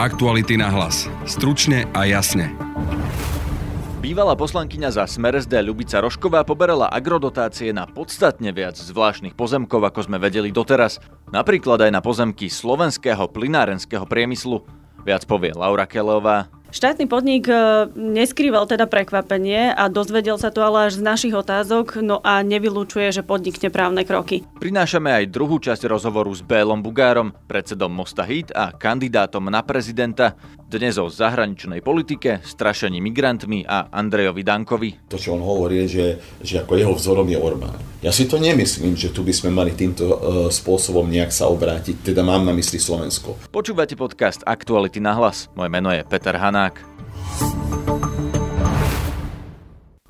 Aktuality na hlas. Stručne a jasne. Bývalá poslankyňa za Smer SD Ľubica Rošková poberala agrodotácie na podstatne viac zvláštnych pozemkov, ako sme vedeli doteraz. Napríklad aj na pozemky slovenského plinárenského priemyslu. Viac povie Laura Kelová, Štátny podnik e, neskrýval teda prekvapenie a dozvedel sa to ale až z našich otázok, no a nevylučuje, že podnikne právne kroky. Prinášame aj druhú časť rozhovoru s Bélom Bugárom, predsedom Mosta Hit a kandidátom na prezidenta. Dnes o zahraničnej politike, strašení migrantmi a Andrejovi Dankovi. To, čo on hovorí, že, že ako jeho vzorom je Orbán. Ja si to nemyslím, že tu by sme mali týmto uh, spôsobom nejak sa obrátiť, teda mám na mysli Slovensko. Počúvate podcast Aktuality na hlas. Moje meno je Peter Hanák.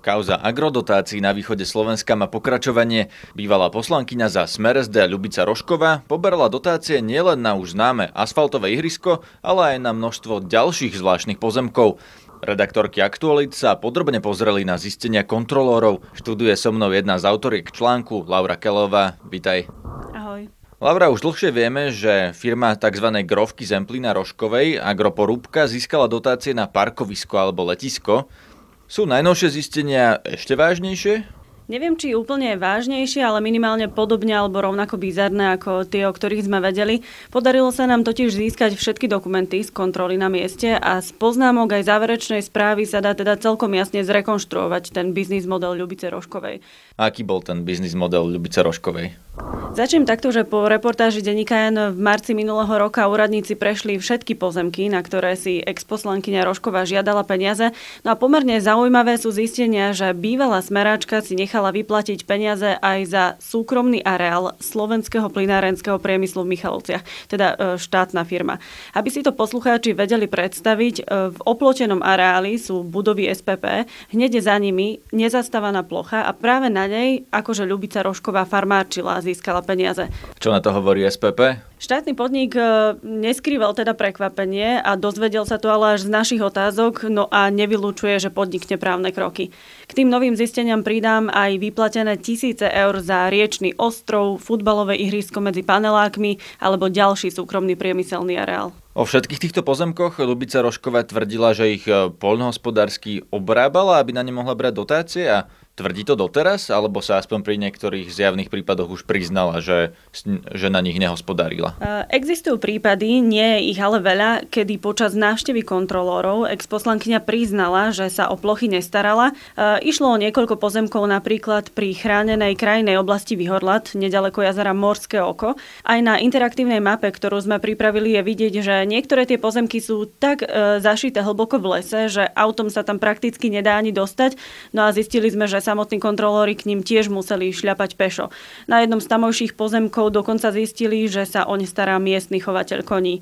Kauza agrodotácií na východe Slovenska má pokračovanie. Bývalá poslankyňa za Smer SD Ľubica Rošková poberala dotácie nielen na už známe asfaltové ihrisko, ale aj na množstvo ďalších zvláštnych pozemkov. Redaktorky Aktualit sa podrobne pozreli na zistenia kontrolórov. Študuje so mnou jedna z autoriek článku, Laura Kelová. Vítaj. Ahoj. Laura, už dlhšie vieme, že firma tzv. Grovky Zemplína Roškovej, Agroporúbka, získala dotácie na parkovisko alebo letisko. Sú najnovšie zistenia ešte vážnejšie? Neviem, či úplne vážnejšie, ale minimálne podobne alebo rovnako bizarné ako tie, o ktorých sme vedeli. Podarilo sa nám totiž získať všetky dokumenty z kontroly na mieste a z poznámok aj záverečnej správy sa dá teda celkom jasne zrekonštruovať ten biznis model Ľubice Roškovej. Aký bol ten biznis model Ľubice Roškovej? Začnem takto, že po reportáži denníka N v marci minulého roka úradníci prešli všetky pozemky, na ktoré si exposlankyňa Rošková žiadala peniaze. No a pomerne zaujímavé sú zistenia, že bývalá smeráčka si nechala vyplatiť peniaze aj za súkromný areál slovenského plinárenského priemyslu v Michalovciach, teda e, štátna firma. Aby si to poslucháči vedeli predstaviť, e, v oplotenom areáli sú budovy SPP, hneď za nimi nezastávaná plocha a práve na nej akože Ľubica Rošková farmárčila získala peniaze. Čo na to hovorí SPP? Štátny podnik e, neskrýval teda prekvapenie a dozvedel sa to ale až z našich otázok, no a nevylučuje, že podnikne právne kroky. K tým novým zisteniam pridám aj vyplatené tisíce eur za riečný ostrov, futbalové ihrisko medzi panelákmi alebo ďalší súkromný priemyselný areál. O všetkých týchto pozemkoch Lubica Rošková tvrdila, že ich e, poľnohospodársky obrábala, aby na ne mohla brať dotácie a Tvrdí to doteraz, alebo sa aspoň pri niektorých zjavných prípadoch už priznala, že, že na nich nehospodárila? Existujú prípady, nie ich ale veľa, kedy počas návštevy kontrolórov exposlankyňa priznala, že sa o plochy nestarala. Išlo o niekoľko pozemkov napríklad pri chránenej krajnej oblasti Vyhorlat, nedaleko jazera Morské oko. Aj na interaktívnej mape, ktorú sme pripravili, je vidieť, že niektoré tie pozemky sú tak e, zašité hlboko v lese, že autom sa tam prakticky nedá ani dostať. No a zistili sme, že samotní kontrolóri k ním tiež museli šľapať pešo. Na jednom z tamojších pozemkov dokonca zistili, že sa oň stará miestny chovateľ koní.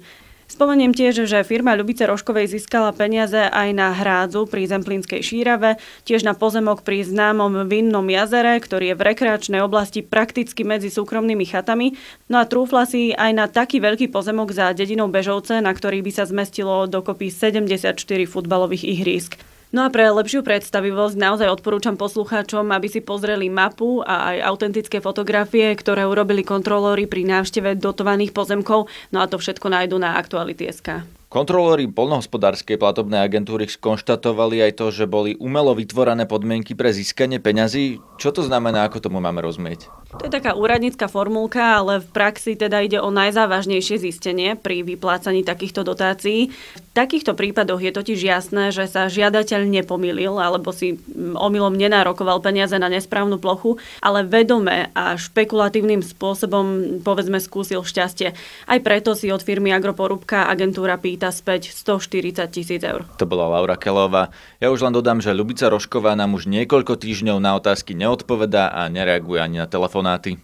Spomeniem tiež, že firma Ľubice Roškovej získala peniaze aj na hrádzu pri Zemplínskej šírave, tiež na pozemok pri známom Vinnom jazere, ktorý je v rekreačnej oblasti prakticky medzi súkromnými chatami, no a trúfla si aj na taký veľký pozemok za dedinou Bežovce, na ktorý by sa zmestilo dokopy 74 futbalových ihrísk. No a pre lepšiu predstavivosť naozaj odporúčam poslucháčom, aby si pozreli mapu a aj autentické fotografie, ktoré urobili kontrolóri pri návšteve dotovaných pozemkov. No a to všetko nájdu na Aktuality.sk. Kontrolóri polnohospodárskej platobnej agentúry skonštatovali aj to, že boli umelo vytvorené podmienky pre získanie peňazí. Čo to znamená, ako tomu máme rozumieť? To je taká úradnícka formulka, ale v praxi teda ide o najzávažnejšie zistenie pri vyplácaní takýchto dotácií. V takýchto prípadoch je totiž jasné, že sa žiadateľ nepomýlil alebo si omylom nenárokoval peniaze na nesprávnu plochu, ale vedome a špekulatívnym spôsobom povedzme skúsil šťastie. Aj preto si od firmy Agroporúbka agentúra pýta späť 140 tisíc eur. To bola Laura Kelová. Ja už len dodám, že Ľubica Rošková nám už niekoľko týždňov na otázky neodpovedá a nereaguje ani na telefonáty.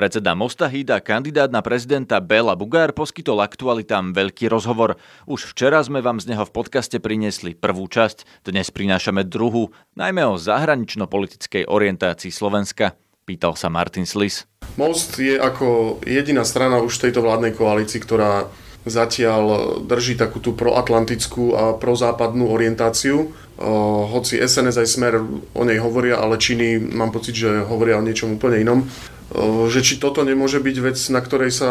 Predseda Mosta Hída, kandidát na prezidenta Bela Bugár poskytol aktualitám veľký rozhovor. Už včera sme vám z neho v podcaste priniesli prvú časť, dnes prinášame druhú, najmä o zahranično-politickej orientácii Slovenska. Pýtal sa Martin Slis. Most je ako jediná strana už tejto vládnej koalícii, ktorá zatiaľ drží takú tú proatlantickú a prozápadnú orientáciu. Hoci SNS aj Smer o nej hovoria, ale činy mám pocit, že hovoria o niečom úplne inom. že či toto nemôže byť vec, na ktorej sa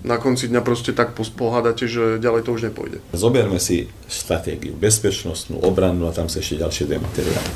na konci dňa proste tak pohádate, že ďalej to už nepôjde. Zoberme si stratégiu bezpečnostnú, obrannú a tam sa ešte ďalšie dve materiály.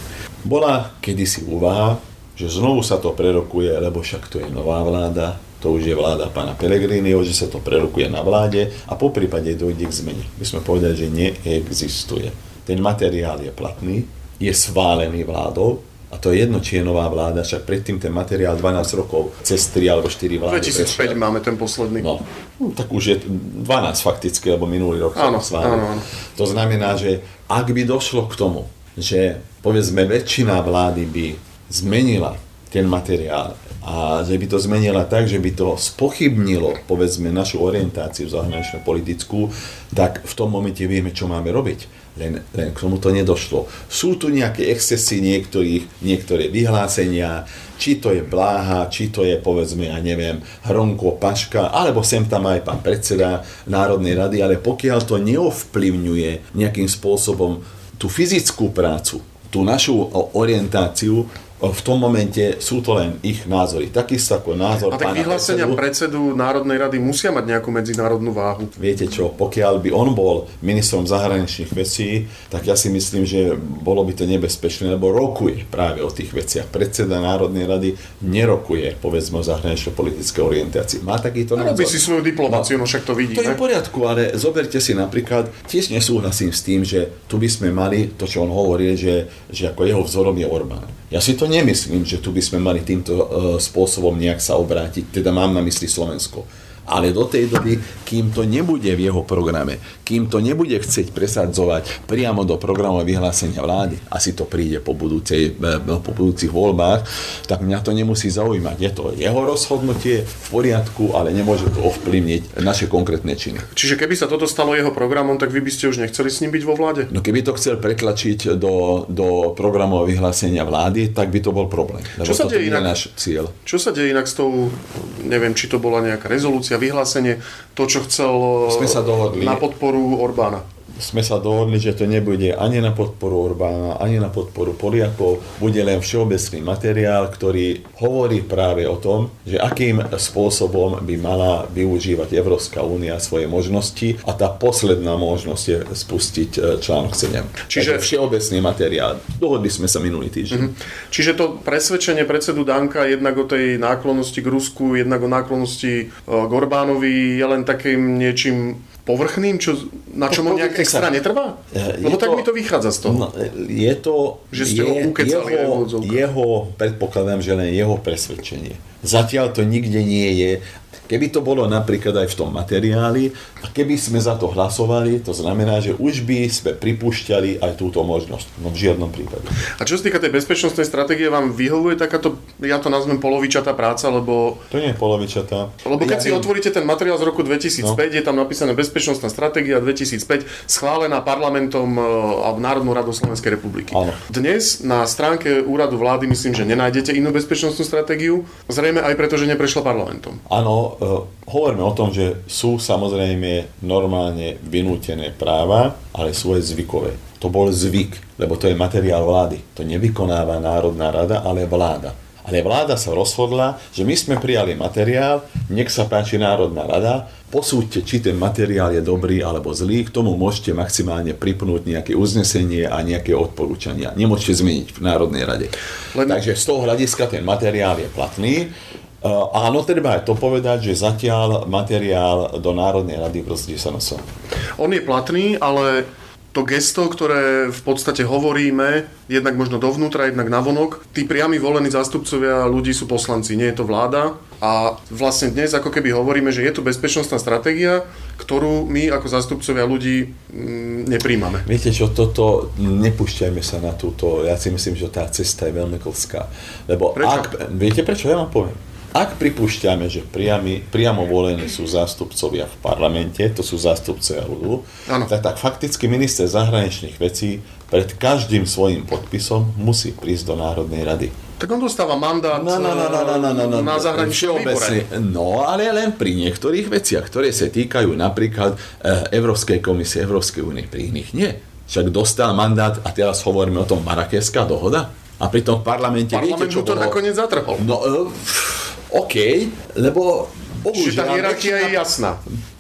Bola kedysi úvaha, že znovu sa to prerokuje, lebo však to je nová vláda, to už je vláda pána Pelegriniho, že sa to prerokuje na vláde a po prípade dojde k zmene. My sme povedali, že neexistuje. Ten materiál je platný, je schválený vládou, a to je jedno, či je nová vláda, však predtým ten materiál 12 rokov, cez 3 alebo 4 vlády. 2005 prešiel. máme ten posledný. No, no, tak už je 12 fakticky, lebo minulý rok áno, áno, áno. To znamená, že ak by došlo k tomu, že povedzme väčšina vlády by zmenila ten materiál a že by to zmenila tak, že by to spochybnilo povedzme našu orientáciu zahraničnú politickú, tak v tom momente vieme, čo máme robiť len, len k tomu to nedošlo. Sú tu nejaké excesy niektorých, niektoré vyhlásenia, či to je Bláha, či to je povedzme, ja neviem, Hronko, Paška, alebo sem tam aj pán predseda Národnej rady, ale pokiaľ to neovplyvňuje nejakým spôsobom tú fyzickú prácu, tú našu orientáciu, v tom momente sú to len ich názory. Takisto ako názor A tak vyhlásenia predsedu. predsedu Národnej rady musia mať nejakú medzinárodnú váhu. Viete čo, pokiaľ by on bol ministrom zahraničných vecí, tak ja si myslím, že bolo by to nebezpečné, lebo rokuje práve o tých veciach. Predseda Národnej rady nerokuje, povedzme, o zahranično-politické orientácii. Má takýto názor. Robí si svoju diplomáciu, no, no však to vidí. To je v poriadku, ale zoberte si napríklad, tiež nesúhlasím s tým, že tu by sme mali to, čo on hovorí, že, že ako jeho vzorom je Orbán. Ja si to nemyslím, že tu by sme mali týmto uh, spôsobom nejak sa obrátiť, teda mám na mysli Slovensko ale do tej doby, kým to nebude v jeho programe, kým to nebude chcieť presadzovať priamo do programu vyhlásenia vlády, asi to príde po, budúcej, e, no, po budúcich voľbách, tak mňa to nemusí zaujímať. Je to jeho rozhodnutie v poriadku, ale nemôže to ovplyvniť naše konkrétne činy. Čiže keby sa toto stalo jeho programom, tak vy by ste už nechceli s ním byť vo vláde? No keby to chcel pretlačiť do, do programu vyhlásenia vlády, tak by to bol problém. Čo sa deje inak, náš cieľ. Čo sa deje inak s tou, neviem, či to bola nejaká rezolúcia, a vyhlásenie, to, čo chcel na podporu Orbána sme sa dohodli, že to nebude ani na podporu Orbána, ani na podporu Poliakov, bude len všeobecný materiál, ktorý hovorí práve o tom, že akým spôsobom by mala využívať Európska únia svoje možnosti a tá posledná možnosť je spustiť e, článok 7. Čiže Takže všeobecný materiál. Dohodli sme sa minulý týždeň. Mm-hmm. Čiže to presvedčenie predsedu Danka jednak o tej náklonnosti k Rusku, jednak o náklonnosti e, k Orbánovi je len takým niečím povrchným, čo, na čom on nejak extra netrvá? Je Lebo to, tak mi to vychádza z toho. No, je to... Že ste je, ho ukecali. Jeho, jeho, predpokladám, že len jeho presvedčenie. Zatiaľ to nikde nie je Keby to bolo napríklad aj v tom materiáli a keby sme za to hlasovali, to znamená, že už by sme pripúšťali aj túto možnosť. No v žiadnom prípade. A čo sa týka tej bezpečnostnej stratégie, vám vyhovuje takáto, ja to nazvem polovičatá práca, lebo... To nie je polovičatá. Lebo keď ja si otvoríte ten materiál z roku 2005, no. je tam napísané bezpečnostná stratégia 2005, schválená parlamentom e, a Národnou radou Slovenskej republiky. Áno. Dnes na stránke úradu vlády myslím, že nenájdete inú bezpečnostnú stratégiu, zrejme aj preto, že neprešla parlamentom. Áno, uh, hovoríme o tom, že sú samozrejme normálne vynútené práva, ale sú aj zvykové. To bol zvyk, lebo to je materiál vlády. To nevykonáva Národná rada, ale vláda. Ale vláda sa rozhodla, že my sme prijali materiál, nech sa páči Národná rada, posúďte, či ten materiál je dobrý alebo zlý, k tomu môžete maximálne pripnúť nejaké uznesenie a nejaké odporúčania. Nemôžete zmeniť v Národnej rade. Len... Takže z toho hľadiska ten materiál je platný. Uh, áno, treba aj to povedať, že zatiaľ materiál do Národnej rady proste sa nosil. On je platný, ale to gesto, ktoré v podstate hovoríme, jednak možno dovnútra, jednak navonok, tí priami volení zástupcovia ľudí sú poslanci, nie je to vláda. A vlastne dnes ako keby hovoríme, že je tu bezpečnostná stratégia, ktorú my ako zástupcovia ľudí mm, nepríjmame. Viete čo, toto, nepúšťajme sa na túto, ja si myslím, že tá cesta je veľmi klská. Lebo prečo? ak, viete prečo, ja vám poviem. Ak pripúšťame, že priami, priamo volení sú zástupcovia v parlamente, to sú zástupcovia ľudu, tak, tak fakticky minister zahraničných vecí pred každým svojim podpisom musí prísť do Národnej rady. Tak on dostáva mandát no, no, no, no, no, no, no, no, na zahraničnom výbore. No, ale len pri niektorých veciach, ktoré sa týkajú napríklad e, Európskej komisie, Európskej únie, pri iných nie. Však dostal mandát, a teraz hovoríme o tom Marakeská dohoda, a pri tom parlamente, Parlament viete, čo to bolo? nakoniec zatrhol. No, e, OK, lebo bohužiaľ... Tá hierarchia väčšina, je jasná.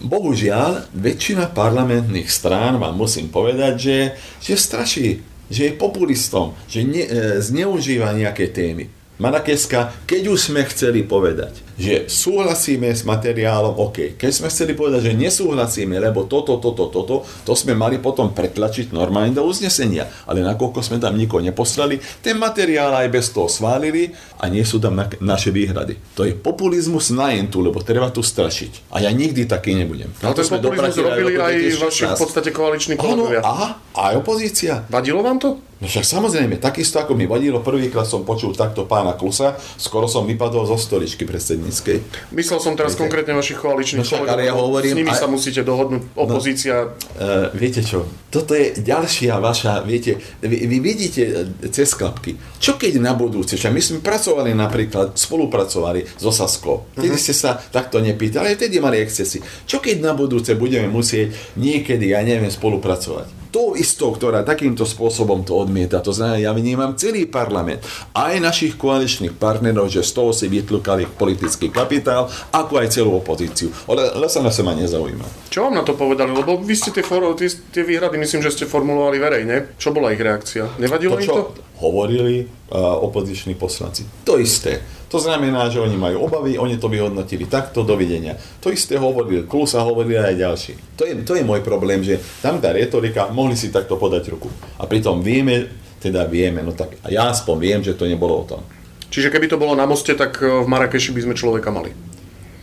Bohužiaľ, väčšina parlamentných strán, vám musím povedať, že, že straší, že je populistom, že ne, e, zneužíva nejaké témy. Marakeska, keď už sme chceli povedať, že súhlasíme s materiálom, OK. Keď sme chceli povedať, že nesúhlasíme, lebo toto, toto, toto, to sme mali potom pretlačiť normálne do uznesenia. Ale nakoľko sme tam nikoho neposlali, ten materiál aj bez toho sválili a nie sú tam na, naše výhrady. To je populizmus na jentu, lebo treba tu strašiť. A ja nikdy taký nebudem. Ale to sme populizmus robili aj vaši v podstate koaliční kolegovia. Aha, aj opozícia. Vadilo vám to? No však samozrejme, takisto ako mi vadilo, prvýkrát som počul takto pána Klusa, skoro som vypadol zo stoličky predsedníckej. Myslel som teraz viete? konkrétne vašich koaličných no kolegov, ja hovorím, s nimi a... sa musíte dohodnúť, no, opozícia. No, uh, viete čo, toto je ďalšia vaša, viete, vy, vy vidíte e, cez klapky. Čo keď na budúce, však my sme pracovali napríklad, spolupracovali so Saskou, uh-huh. ste sa takto nepýtali, ale vtedy mali excesy. Čo keď na budúce budeme musieť niekedy, ja neviem, spolupracovať? Tou istou, ktorá takýmto spôsobom to odmieta. To znamená, ja vnímam celý parlament, aj našich koaličných partnerov, že z toho si vytlukali politický kapitál, ako aj celú opozíciu. Ale na sa ma nezaujíma. Čo vám na to povedali? Lebo vy ste tie, for- tie, tie výhrady, myslím, že ste formulovali verejne. Čo bola ich reakcia? Nevadilo to, im to? hovorili uh, opoziční poslanci. To isté. To znamená, že oni majú obavy, oni to vyhodnotili takto, dovidenia. To isté hovoril Klus a hovorili aj ďalší. To je, to je môj problém, že tam tá retorika, mohli si takto podať ruku. A pritom vieme, teda vieme, no tak a ja aspoň viem, že to nebolo o tom. Čiže keby to bolo na moste, tak e, v Marrakeši by sme človeka mali.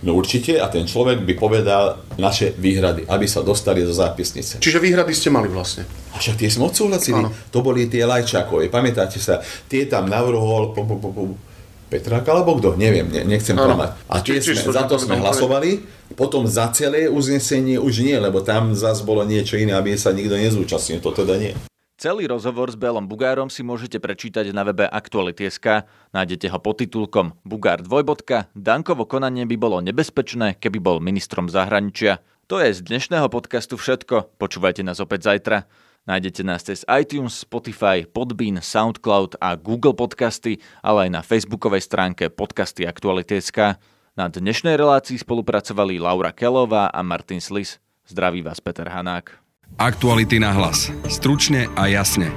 No určite a ten človek by povedal naše výhrady, aby sa dostali do zápisnice. Čiže výhrady ste mali vlastne? A však tie sme odsúhlasili. To boli tie Lajčákové. Pamätáte sa, tie tam navrhol Petrák alebo kto, neviem, ne, nechcem klamať. A tie či, sme, za to sme hlasovali, potom za celé uznesenie už nie, lebo tam zase bolo niečo iné, aby sa nikto nezúčastnil, to teda nie. Celý rozhovor s Belom Bugárom si môžete prečítať na webe Aktuality.sk. Nájdete ho pod titulkom Bugár dvojbodka, Dankovo konanie by bolo nebezpečné, keby bol ministrom zahraničia. To je z dnešného podcastu všetko. Počúvajte nás opäť zajtra. Nájdete nás cez iTunes, Spotify, Podbean, Soundcloud a Google Podcasty, ale aj na facebookovej stránke podcasty Aktuality.sk. Na dnešnej relácii spolupracovali Laura Kelová a Martin Slis. Zdraví vás Peter Hanák. Aktuality na hlas. Stručne a jasne.